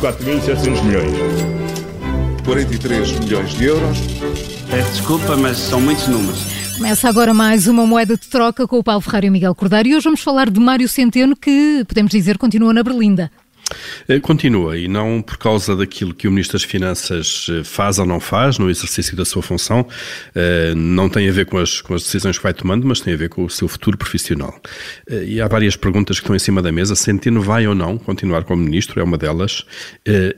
4.700 milhões. 43 milhões de euros. Peço desculpa, mas são muitos números. Começa agora mais uma moeda de troca com o Paulo Ferrari e o Miguel Cordeiro e hoje vamos falar de Mário Centeno que, podemos dizer, continua na Berlinda. Eh, continua, e não por causa daquilo que o Ministro das Finanças eh, faz ou não faz no exercício da sua função, eh, não tem a ver com as, com as decisões que vai tomando, mas tem a ver com o seu futuro profissional. E há várias perguntas que estão em cima da mesa. Centeno vai ou não continuar como Ministro, é uma delas,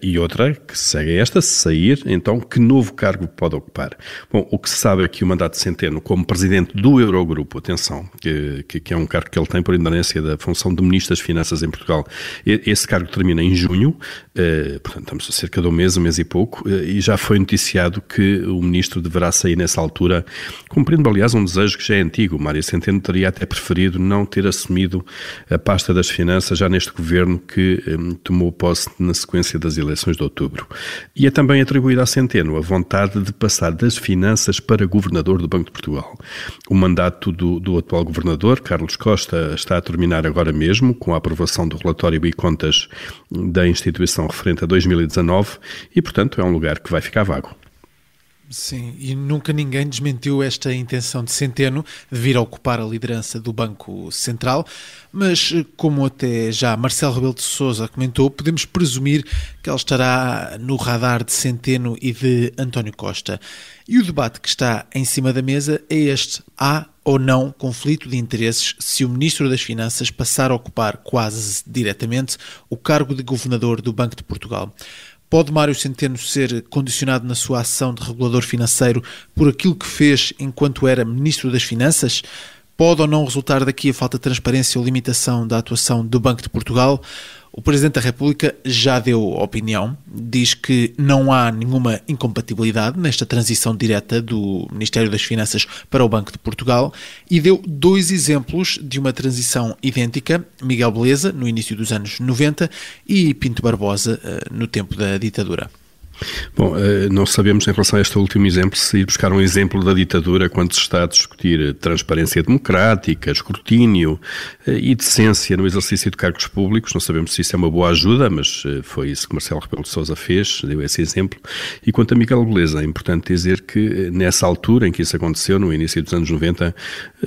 e outra, que segue esta, se sair, então que novo cargo pode ocupar? Bom, o que se sabe é que o mandato de Centeno como Presidente do Eurogrupo, atenção, que, que é um cargo que ele tem por inderência da função de Ministro das Finanças em Portugal, esse cargo termina em junho, eh, portanto estamos a cerca de um mês, um mês e pouco, eh, e já foi noticiado que o ministro deverá sair nessa altura, cumprindo aliás um desejo que já é antigo. Mário Centeno teria até preferido não ter assumido a pasta das finanças já neste governo que eh, tomou posse na sequência das eleições de outubro. E é também atribuída a Centeno a vontade de passar das finanças para governador do Banco de Portugal. O mandato do, do atual governador, Carlos Costa, está a terminar agora mesmo, com a aprovação do relatório e contas da instituição referente a 2019 e, portanto, é um lugar que vai ficar vago. Sim, e nunca ninguém desmentiu esta intenção de Centeno de vir a ocupar a liderança do Banco Central, mas como até já Marcelo Rebelo de Sousa comentou, podemos presumir que ele estará no radar de Centeno e de António Costa. E o debate que está em cima da mesa é este: há ou não conflito de interesses se o Ministro das Finanças passar a ocupar quase diretamente o cargo de Governador do Banco de Portugal? Pode Mário Centeno ser condicionado na sua ação de regulador financeiro por aquilo que fez enquanto era Ministro das Finanças? Pode ou não resultar daqui a falta de transparência ou limitação da atuação do Banco de Portugal? O Presidente da República já deu opinião, diz que não há nenhuma incompatibilidade nesta transição direta do Ministério das Finanças para o Banco de Portugal e deu dois exemplos de uma transição idêntica: Miguel Beleza, no início dos anos 90, e Pinto Barbosa, eh, no tempo da ditadura. Bom, eh, não sabemos em relação a este último exemplo se ir buscar um exemplo da ditadura quando se está a discutir transparência democrática, escrutínio eh, e decência no exercício de cargos públicos. Não sabemos se isso é uma boa ajuda, mas eh, foi isso que Marcelo Rebelo de Sousa fez, deu esse exemplo. E quanto a Miguel Beleza, é importante dizer que nessa altura em que isso aconteceu, no início dos anos 90,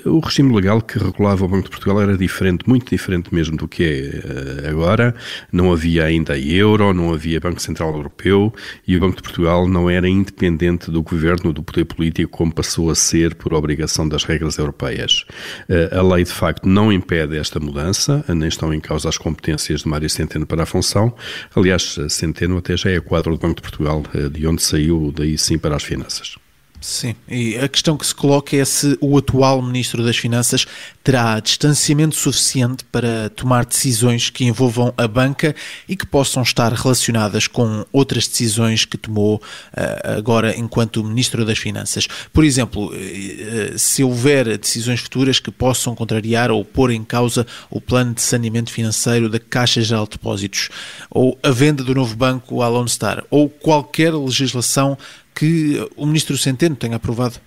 o regime legal que regulava o Banco de Portugal era diferente, muito diferente mesmo do que é agora. Não havia ainda euro, não havia Banco Central Europeu e o Banco de Portugal não era independente do governo, do poder político, como passou a ser por obrigação das regras europeias. Eh, a lei, de facto, não impede esta mudança, nem estão em causa as competências de Mário Centeno para a função. Aliás, Centeno até já é quadro do Banco de Portugal, eh, de onde saiu, daí sim, para as finanças. Sim, e a questão que se coloca é se o atual Ministro das Finanças terá distanciamento suficiente para tomar decisões que envolvam a banca e que possam estar relacionadas com outras decisões que tomou uh, agora enquanto Ministro das Finanças. Por exemplo, uh, se houver decisões futuras que possam contrariar ou pôr em causa o plano de saneamento financeiro da Caixa Geral de Depósitos, ou a venda do novo banco à Lone Star, ou qualquer legislação que o ministro Centeno tenha aprovado.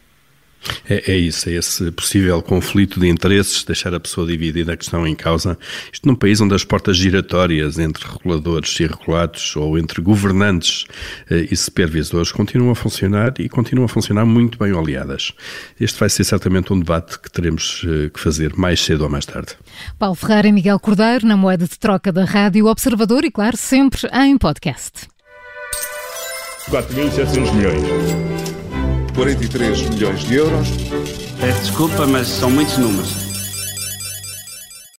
É, é, isso, é esse possível conflito de interesses, deixar a pessoa dividida a questão em causa. Isto num país onde as portas giratórias entre reguladores e regulados, ou entre governantes eh, e supervisores, continuam a funcionar e continuam a funcionar muito bem oleadas. Este vai ser certamente um debate que teremos eh, que fazer mais cedo ou mais tarde. Paulo Ferreira e Miguel Cordeiro, na moeda de troca da Rádio Observador e, claro, sempre em podcast. 4.700 milhões. 43 milhões de euros. Peço desculpa, mas são muitos números.